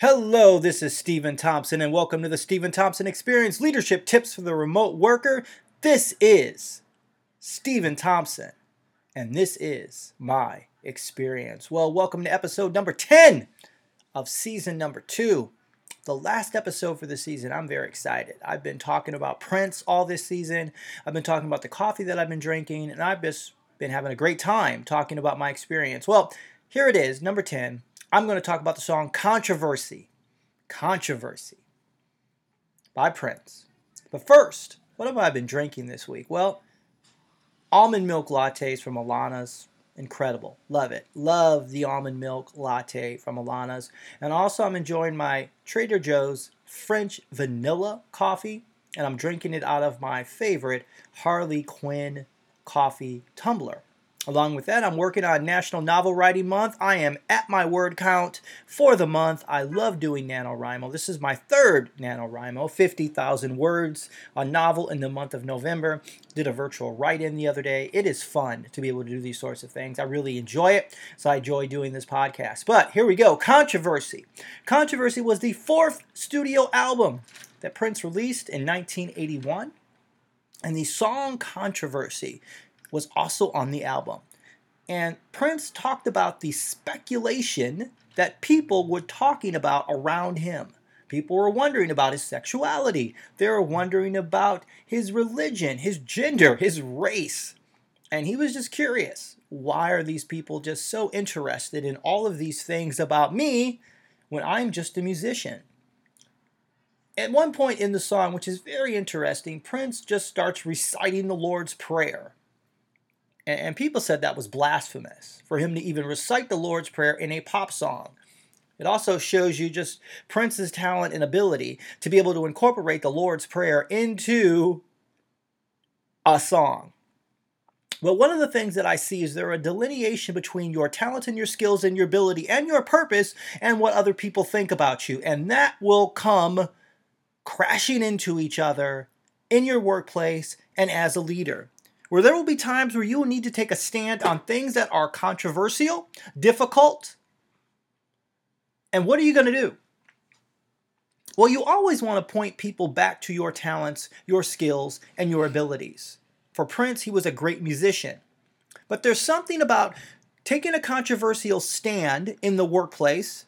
Hello, this is Steven Thompson, and welcome to the Steven Thompson Experience Leadership Tips for the Remote Worker. This is Steven Thompson, and this is my experience. Well, welcome to episode number 10 of season number two. The last episode for the season, I'm very excited. I've been talking about Prince all this season. I've been talking about the coffee that I've been drinking, and I've just been having a great time talking about my experience. Well, here it is, number 10 I'm going to talk about the song Controversy. Controversy by Prince. But first, what have I been drinking this week? Well, almond milk lattes from Alana's. Incredible. Love it. Love the almond milk latte from Alana's. And also, I'm enjoying my Trader Joe's French vanilla coffee. And I'm drinking it out of my favorite Harley Quinn coffee tumbler. Along with that, I'm working on National Novel Writing Month. I am at my word count for the month. I love doing NaNoWriMo. This is my third NaNoWriMo, 50,000 words, a novel in the month of November. Did a virtual write in the other day. It is fun to be able to do these sorts of things. I really enjoy it, so I enjoy doing this podcast. But here we go Controversy. Controversy was the fourth studio album that Prince released in 1981. And the song Controversy was also on the album. And Prince talked about the speculation that people were talking about around him. People were wondering about his sexuality. They were wondering about his religion, his gender, his race. And he was just curious. Why are these people just so interested in all of these things about me when I'm just a musician? At one point in the song, which is very interesting, Prince just starts reciting the Lord's Prayer. And people said that was blasphemous for him to even recite the Lord's Prayer in a pop song. It also shows you just Prince's talent and ability to be able to incorporate the Lord's Prayer into a song. But one of the things that I see is there a delineation between your talent and your skills and your ability and your purpose and what other people think about you. And that will come crashing into each other in your workplace and as a leader where there will be times where you will need to take a stand on things that are controversial, difficult. And what are you going to do? Well, you always want to point people back to your talents, your skills, and your abilities. For Prince, he was a great musician. But there's something about taking a controversial stand in the workplace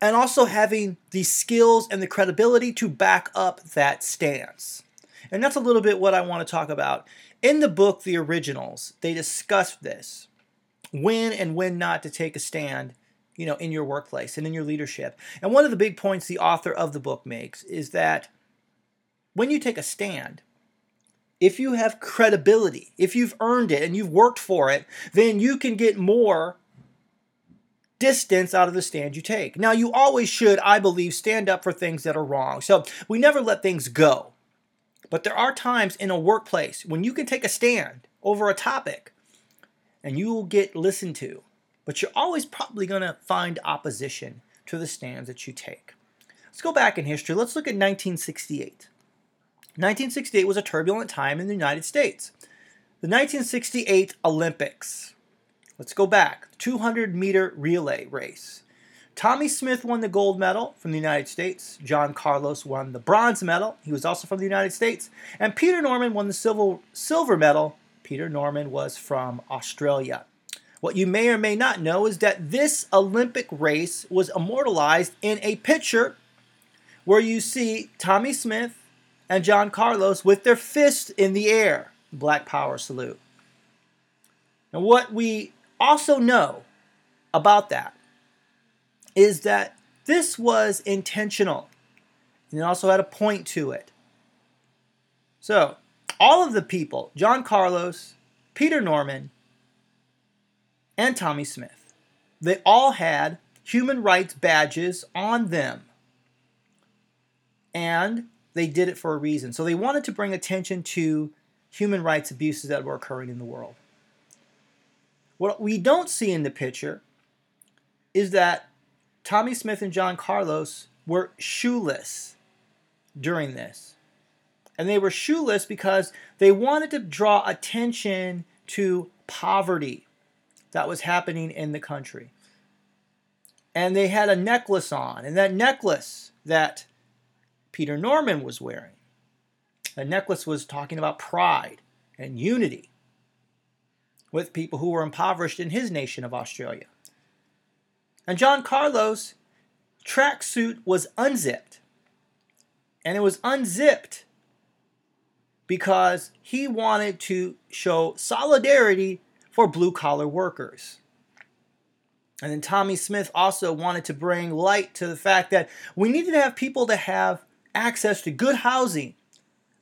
and also having the skills and the credibility to back up that stance. And that's a little bit what I want to talk about in the book, The Originals, they discuss this. When and when not to take a stand you know in your workplace and in your leadership. And one of the big points the author of the book makes is that when you take a stand if you have credibility if you've earned it and you've worked for it then you can get more distance out of the stand you take. Now you always should i believe stand up for things that are wrong. So we never let things go but there are times in a workplace when you can take a stand over a topic and you will get listened to, but you're always probably going to find opposition to the stands that you take. Let's go back in history. Let's look at 1968. 1968 was a turbulent time in the United States. The 1968 Olympics. Let's go back. 200 meter relay race. Tommie Smith won the gold medal from the United States. John Carlos won the bronze medal. He was also from the United States. And Peter Norman won the silver, silver medal. Peter Norman was from Australia. What you may or may not know is that this Olympic race was immortalized in a picture where you see Tommie Smith and John Carlos with their fists in the air. Black Power salute. And what we also know about that is that this was intentional. And it also had a point to it. So, all of the people, John Carlos, Peter Norman, and Tommie Smith, they all had human rights badges on them. And they did it for a reason. So they wanted to bring attention to human rights abuses that were occurring in the world. What we don't see in the picture is that Tommie Smith and John Carlos were shoeless during this. And they were shoeless because they wanted to draw attention to poverty that was happening in the country. and they had a necklace on, and that necklace that Peter Norman was wearing, the necklace was talking about pride and unity with people who were impoverished in his nation of Australia. And John Carlos' tracksuit was unzipped. And it was unzipped because he wanted to show solidarity for blue collar workers. And then Tommie Smith also wanted to bring light to the fact that we needed to have people to have access to good housing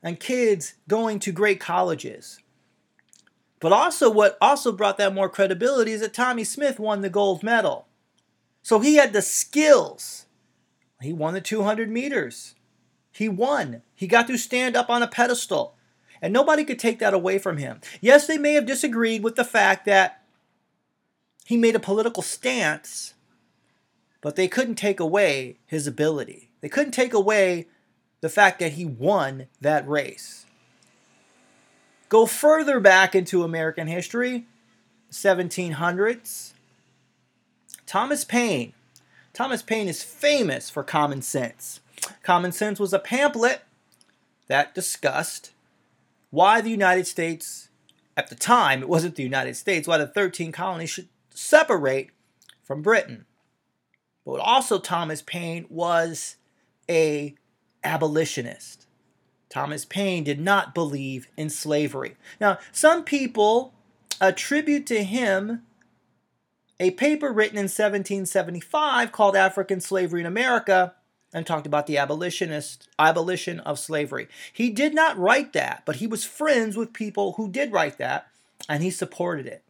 and kids going to great colleges. But also, what also brought that more credibility is that Tommie Smith won the gold medal. So he had the skills. He won the 200 meters. He won. He got to stand up on a pedestal. And nobody could take that away from him. Yes, they may have disagreed with the fact that he made a political stance, but they couldn't take away his ability. They couldn't take away the fact that he won that race. Go further back into American history, 1700s. Thomas Paine. Thomas Paine is famous for Common Sense. Common Sense was a pamphlet that discussed why the United States, at the time, it wasn't the United States, why the 13 colonies should separate from Britain. But also, Thomas Paine was a abolitionist. Thomas Paine did not believe in slavery. Now, some people attribute to him a paper written in 1775 called African Slavery in America and talked about the abolitionist abolition of slavery. He did not write that, but he was friends with people who did write that, and he supported it.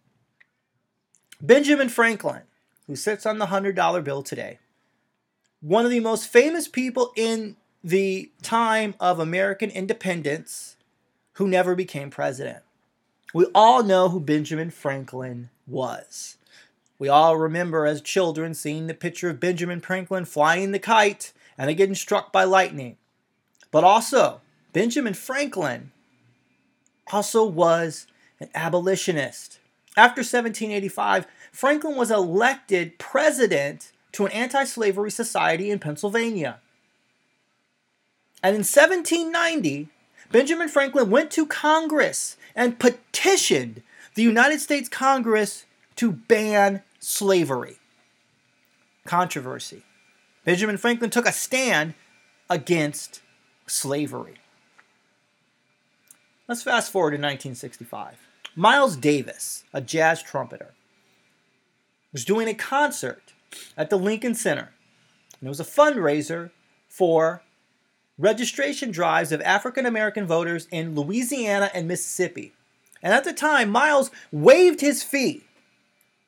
Benjamin Franklin, who sits on the $100 bill today, one of the most famous people in the time of American independence who never became president. We all know who Benjamin Franklin was. We all remember as children seeing the picture of Benjamin Franklin flying the kite and getting struck by lightning. But also, Benjamin Franklin also was an abolitionist. After 1785, Franklin was elected president to an anti slavery society in Pennsylvania. And in 1790, Benjamin Franklin went to Congress and petitioned the United States Congress to ban slavery. Controversy. Benjamin Franklin took a stand against slavery. Let's fast forward to 1965. Miles Davis, a jazz trumpeter, was doing a concert at the Lincoln Center. And it was a fundraiser for registration drives of African American voters in Louisiana and Mississippi. And at the time, Miles waived his fee.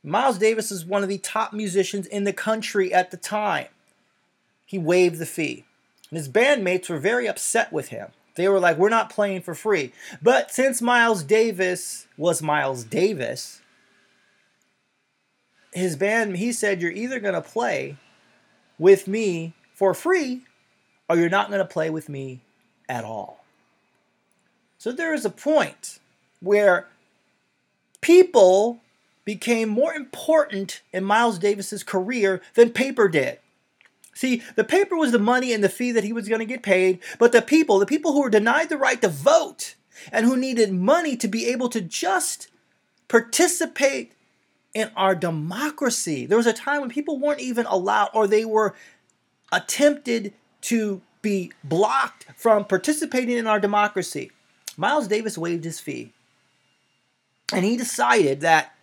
Miles Davis is one of the top musicians in the country at the time he waived the fee. And his bandmates were very upset with him. They were like, We're not playing for free. But since Miles Davis was Miles Davis, his band, he said, You're either going to play with me for free or you're not going to play with me at all. So there is a point where people became more important in Miles Davis's career than paper did. See, the paper was the money and the fee that he was going to get paid, but the people, the people who were denied the right to vote and who needed money to be able to just participate in our democracy. There was a time when people weren't even allowed or they were attempted to be blocked from participating in our democracy. Miles Davis waived his fee. And he decided that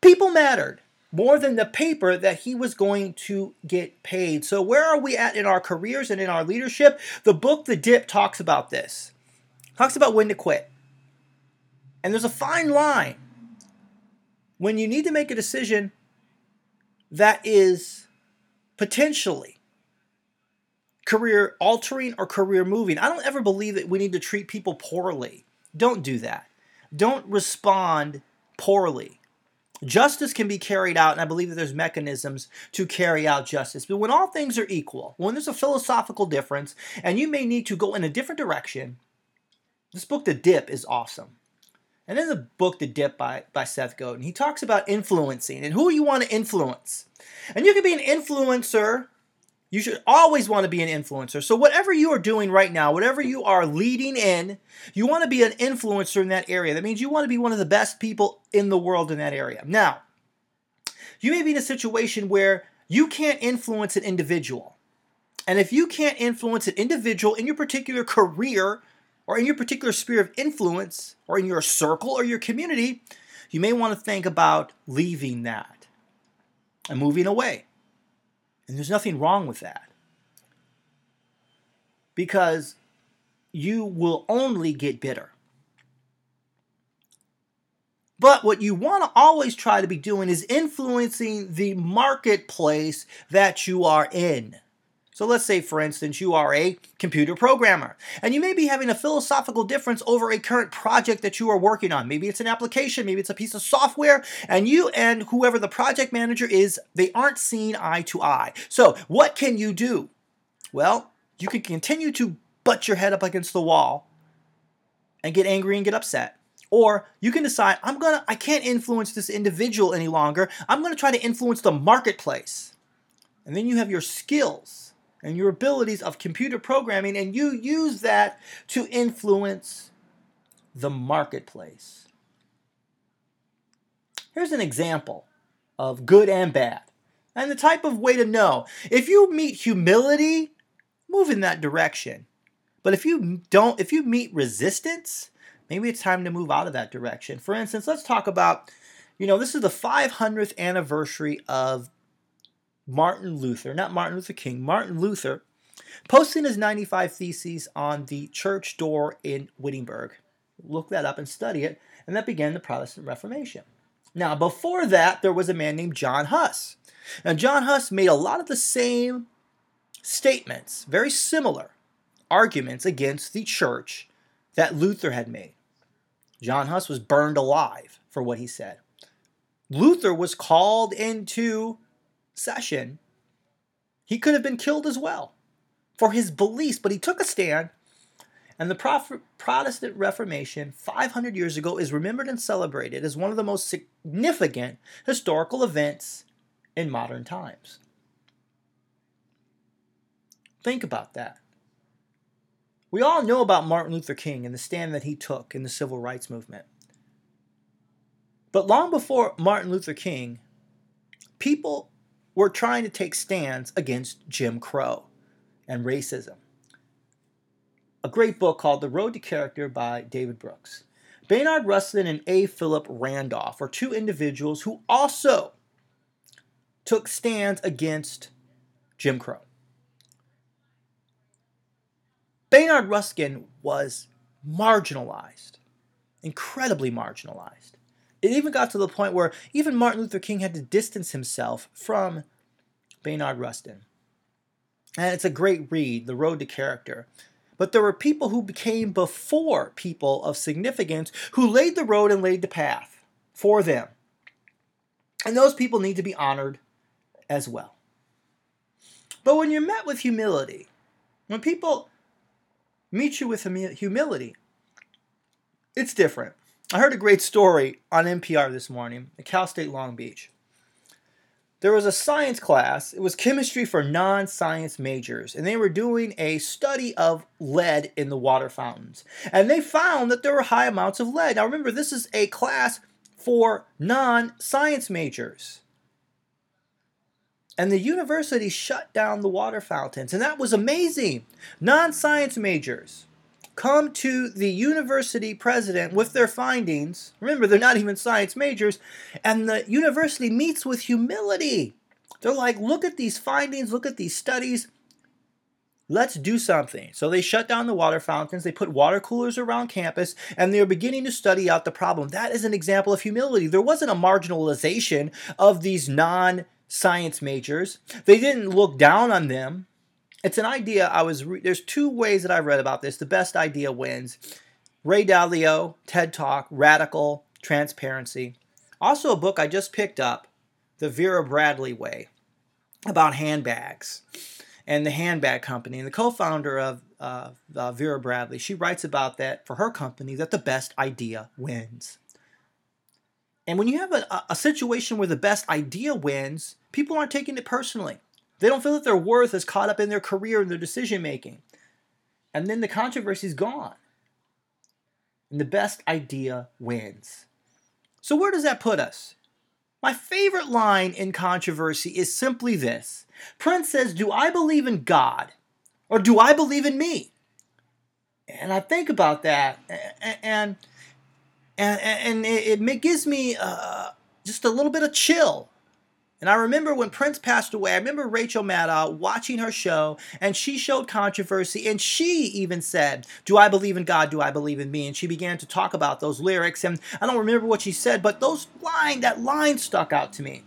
people mattered more than the paper that he was going to get paid. So, where are we at in our careers and in our leadership? The book, The Dip, talks about this, talks about when to quit. And there's a fine line when you need to make a decision that is potentially career altering or career moving. I don't ever believe that we need to treat people poorly. Don't do that. Don't respond poorly. Justice can be carried out, and I believe that there's mechanisms to carry out justice. But when all things are equal, when there's a philosophical difference, and you may need to go in a different direction, this book, The Dip, is awesome. And in the book The Dip by, by Seth Godin, he talks about influencing and who you want to influence. And you can be an influencer. You should always want to be an influencer. So, whatever you are doing right now, whatever you are leading in, you want to be an influencer in that area. That means you want to be one of the best people in the world in that area. Now, you may be in a situation where you can't influence an individual. And if you can't influence an individual in your particular career or in your particular sphere of influence or in your circle or your community, you may want to think about leaving that and moving away. And there's nothing wrong with that. Because you will only get bitter. But what you want to always try to be doing is influencing the marketplace that you are in. So let's say, for instance, you are a computer programmer and you may be having a philosophical difference over a current project that you are working on. Maybe it's an application, maybe it's a piece of software, and you and whoever the project manager is, they aren't seeing eye to eye. So, what can you do? Well, you can continue to butt your head up against the wall and get angry and get upset. Or you can decide, I'm gonna, I can't influence this individual any longer. I'm gonna try to influence the marketplace. And then you have your skills and your abilities of computer programming, and you use that to influence the marketplace. Here's an example of good and bad, and the type of way to know. If you meet humility, move in that direction. But if you don't, if you meet resistance, maybe it's time to move out of that direction. For instance, let's talk about, you know, this is the 500th anniversary of Martin Luther, not Martin Luther King, Martin Luther, posting his 95 Theses on the church door in Wittenberg. Look that up and study it, and that began the Protestant Reformation. Now, before that, there was a man named John Huss. Now, John Huss made a lot of the same statements, very similar arguments against the church that Luther had made. John Huss was burned alive for what he said. Luther was called into session. He could have been killed as well for his beliefs, but he took a stand. And the Protestant Reformation 500 years ago is remembered and celebrated as one of the most significant historical events in modern times. Think about that. We all know about Martin Luther King and the stand that he took in the civil rights movement. But long before Martin Luther King, people were trying to take stands against Jim Crow and racism. A great book called The Road to Character by David Brooks. Bayard Rustin and A. Philip Randolph are two individuals who also took stands against Jim Crow. Bayard Rustin was marginalized, incredibly marginalized. It even got to the point where even Martin Luther King had to distance himself from Bayard Rustin. And it's a great read, The Road to Character. But there were people who became before people of significance who laid the road and laid the path for them. And those people need to be honored as well. But when you're met with humility, when people meet you with humility. It's different. I heard a great story on NPR this morning at Cal State Long Beach. There was a science class, it was chemistry for non science majors, and they were doing a study of lead in the water fountains. And they found that there were high amounts of lead. Now remember, this is a class for non science majors and the university shut down the water fountains. And that was amazing. Non science majors come to the university president with their findings. Remember, they're not even science majors. And the university meets with humility. They're like, look at these findings, look at these studies. Let's do something. So they shut down the water fountains, they put water coolers around campus, and they're beginning to study out the problem. That is an example of humility. There wasn't a marginalization of these non science majors. They didn't look down on them. It's an idea I was re- there's two ways that I read about this. The best idea wins. Ray Dalio, TED Talk, Radical Transparency. Also a book I just picked up, The Vera Bradley Way, about handbags and the handbag company. And the co-founder of uh, uh, Vera Bradley. She writes about that for her company that the best idea wins. And when you have a, a situation where the best idea wins, people aren't taking it personally. They don't feel that their worth is caught up in their career and their decision making. And then the controversy is gone. And the best idea wins. So, where does that put us? My favorite line in controversy is simply this Prince says, Do I believe in God or do I believe in me? And I think about that and and, and it, gives me uh, just a little bit of chill and I remember when Prince passed away, I remember Rachel Maddow watching her show, and she showed controversy, and she even said, Do I believe in God? Do I believe in me? And she began to talk about those lyrics, and I don't remember what she said, but those line, that line stuck out to me.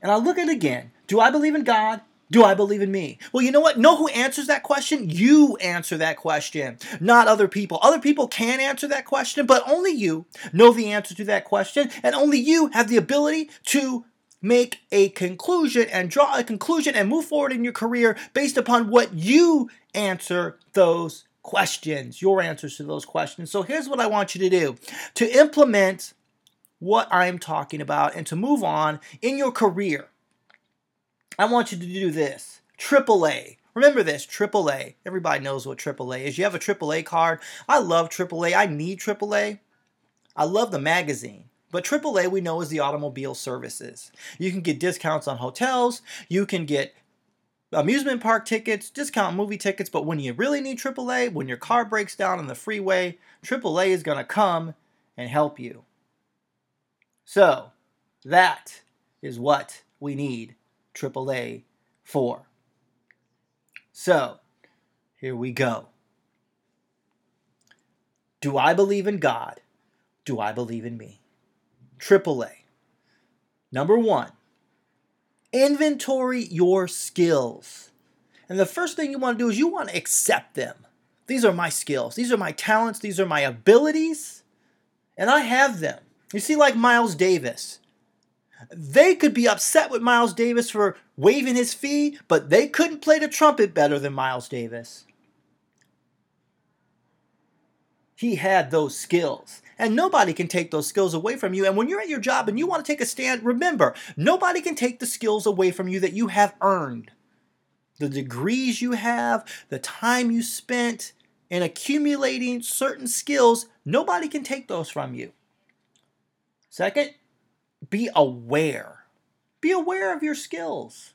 And I look at it again. Do I believe in God? Do I believe in me? Well, you know what? Know who answers that question? You answer that question, not other people. Other people can answer that question, but only you know the answer to that question, and only you have the ability to make a conclusion and draw a conclusion and move forward in your career based upon what you answer those questions, your answers to those questions. So here's what I want you to do to implement what I'm talking about and to move on in your career. I want you to do this AAA. Remember this AAA. Everybody knows what AAA is. You have a AAA card. I love AAA. I need AAA. I love the magazine. But AAA we know is the automobile services. You can get discounts on hotels, you can get amusement park tickets, discount movie tickets, but when you really need AAA, when your car breaks down on the freeway, AAA is going to come and help you. So, that is what we need AAA for. So, here we go. Do I believe in God? Do I believe in me? AAA. Number one, inventory your skills. And the first thing you want to do is you want to accept them. These are my skills, these are my talents, these are my abilities, and I have them. You see, like Miles Davis. They could be upset with Miles Davis for waiving his fee, but they couldn't play the trumpet better than Miles Davis. He had those skills. And nobody can take those skills away from you. And when you're at your job and you want to take a stand, remember, nobody can take the skills away from you that you have earned. The degrees you have, the time you spent in accumulating certain skills, nobody can take those from you. Second, be aware. Be aware of your skills.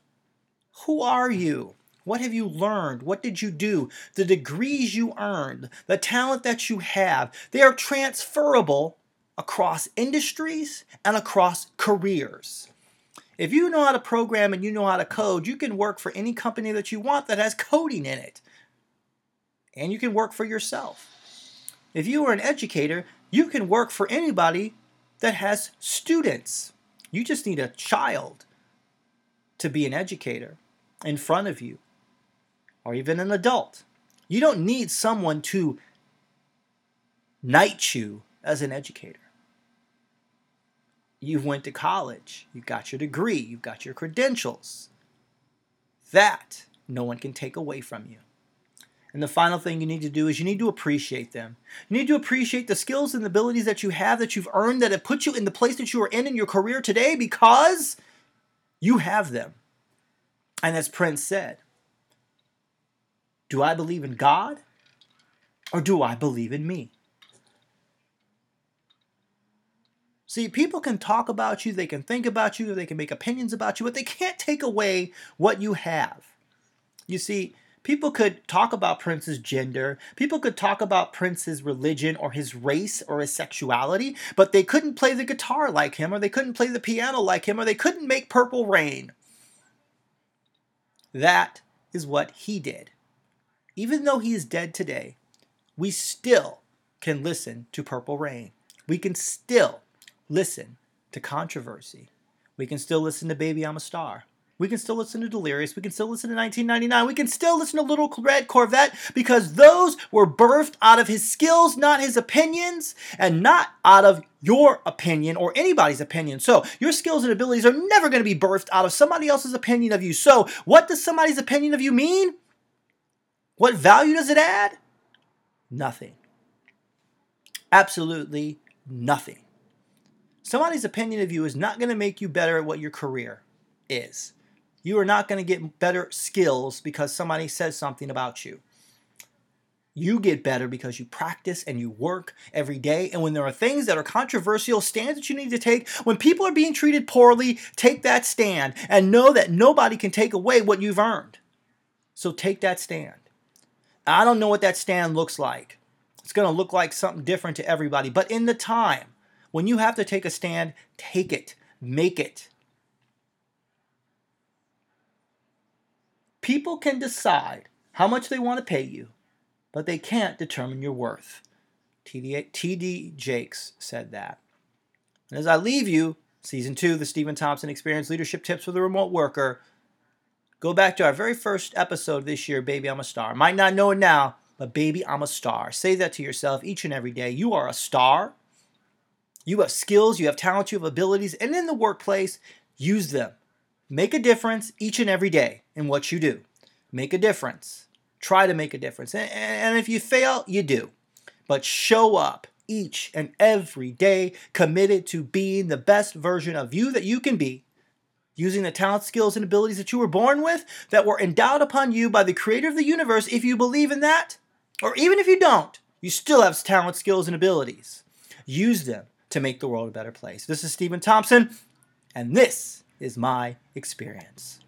Who are you? What have you learned? What did you do? The degrees you earned, the talent that you have, they are transferable across industries and across careers. If you know how to program and you know how to code, you can work for any company that you want that has coding in it. And you can work for yourself. If you are an educator, you can work for anybody that has students. You just need a child to be an educator in front of you or even an adult. You don't need someone to knight you as an educator. You went to college, you got your degree, you've got your credentials. That no one can take away from you. And the final thing you need to do is you need to appreciate them. You need to appreciate the skills and abilities that you have that you've earned that have put you in the place that you are in in your career today because you have them. And as Prince said, do I believe in God or do I believe in me? See, people can talk about you, they can think about you, they can make opinions about you, but they can't take away what you have. You see, people could talk about Prince's gender, people could talk about Prince's religion or his race or his sexuality, but they couldn't play the guitar like him, or they couldn't play the piano like him, or they couldn't make Purple Rain. That is what he did even though he is dead today, we still can listen to Purple Rain. We can still listen to Controversy. We can still listen to Baby I'm a Star. We can still listen to Delirious. We can still listen to 1999. We can still listen to Little Red Corvette because those were birthed out of his skills, not his opinions, and not out of your opinion or anybody's opinion. So, your skills and abilities are never going to be birthed out of somebody else's opinion of you. So, what does somebody's opinion of you mean? What value does it add? Nothing. Absolutely nothing. Somebody's opinion of you is not going to make you better at what your career is. You are not going to get better skills because somebody says something about you. You get better because you practice and you work every day. And when there are things that are controversial, stands that you need to take, when people are being treated poorly, take that stand and know that nobody can take away what you've earned. So take that stand. I don't know what that stand looks like. It's going to look like something different to everybody. But in the time when you have to take a stand, take it, make it. People can decide how much they want to pay you but they can't determine your worth. T.D. TD Jakes said that. And as I leave you, season two, the Steven Thompson Experience Leadership Tips for the Remote Worker, go back to our very first episode this year, Baby, I'm a Star. Might not know it now, but baby, I'm a star. Say that to yourself each and every day. You are a star. You have skills, you have talents, you have abilities, and in the workplace, use them. Make a difference each and every day in what you do. Make a difference try to make a difference. And if you fail, you do. But show up each and every day committed to being the best version of you that you can be, using the talent, skills, and abilities that you were born with, that were endowed upon you by the creator of the universe. If you believe in that, or even if you don't, you still have talent, skills, and abilities. Use them to make the world a better place. This is Steven Thompson, and this is my experience.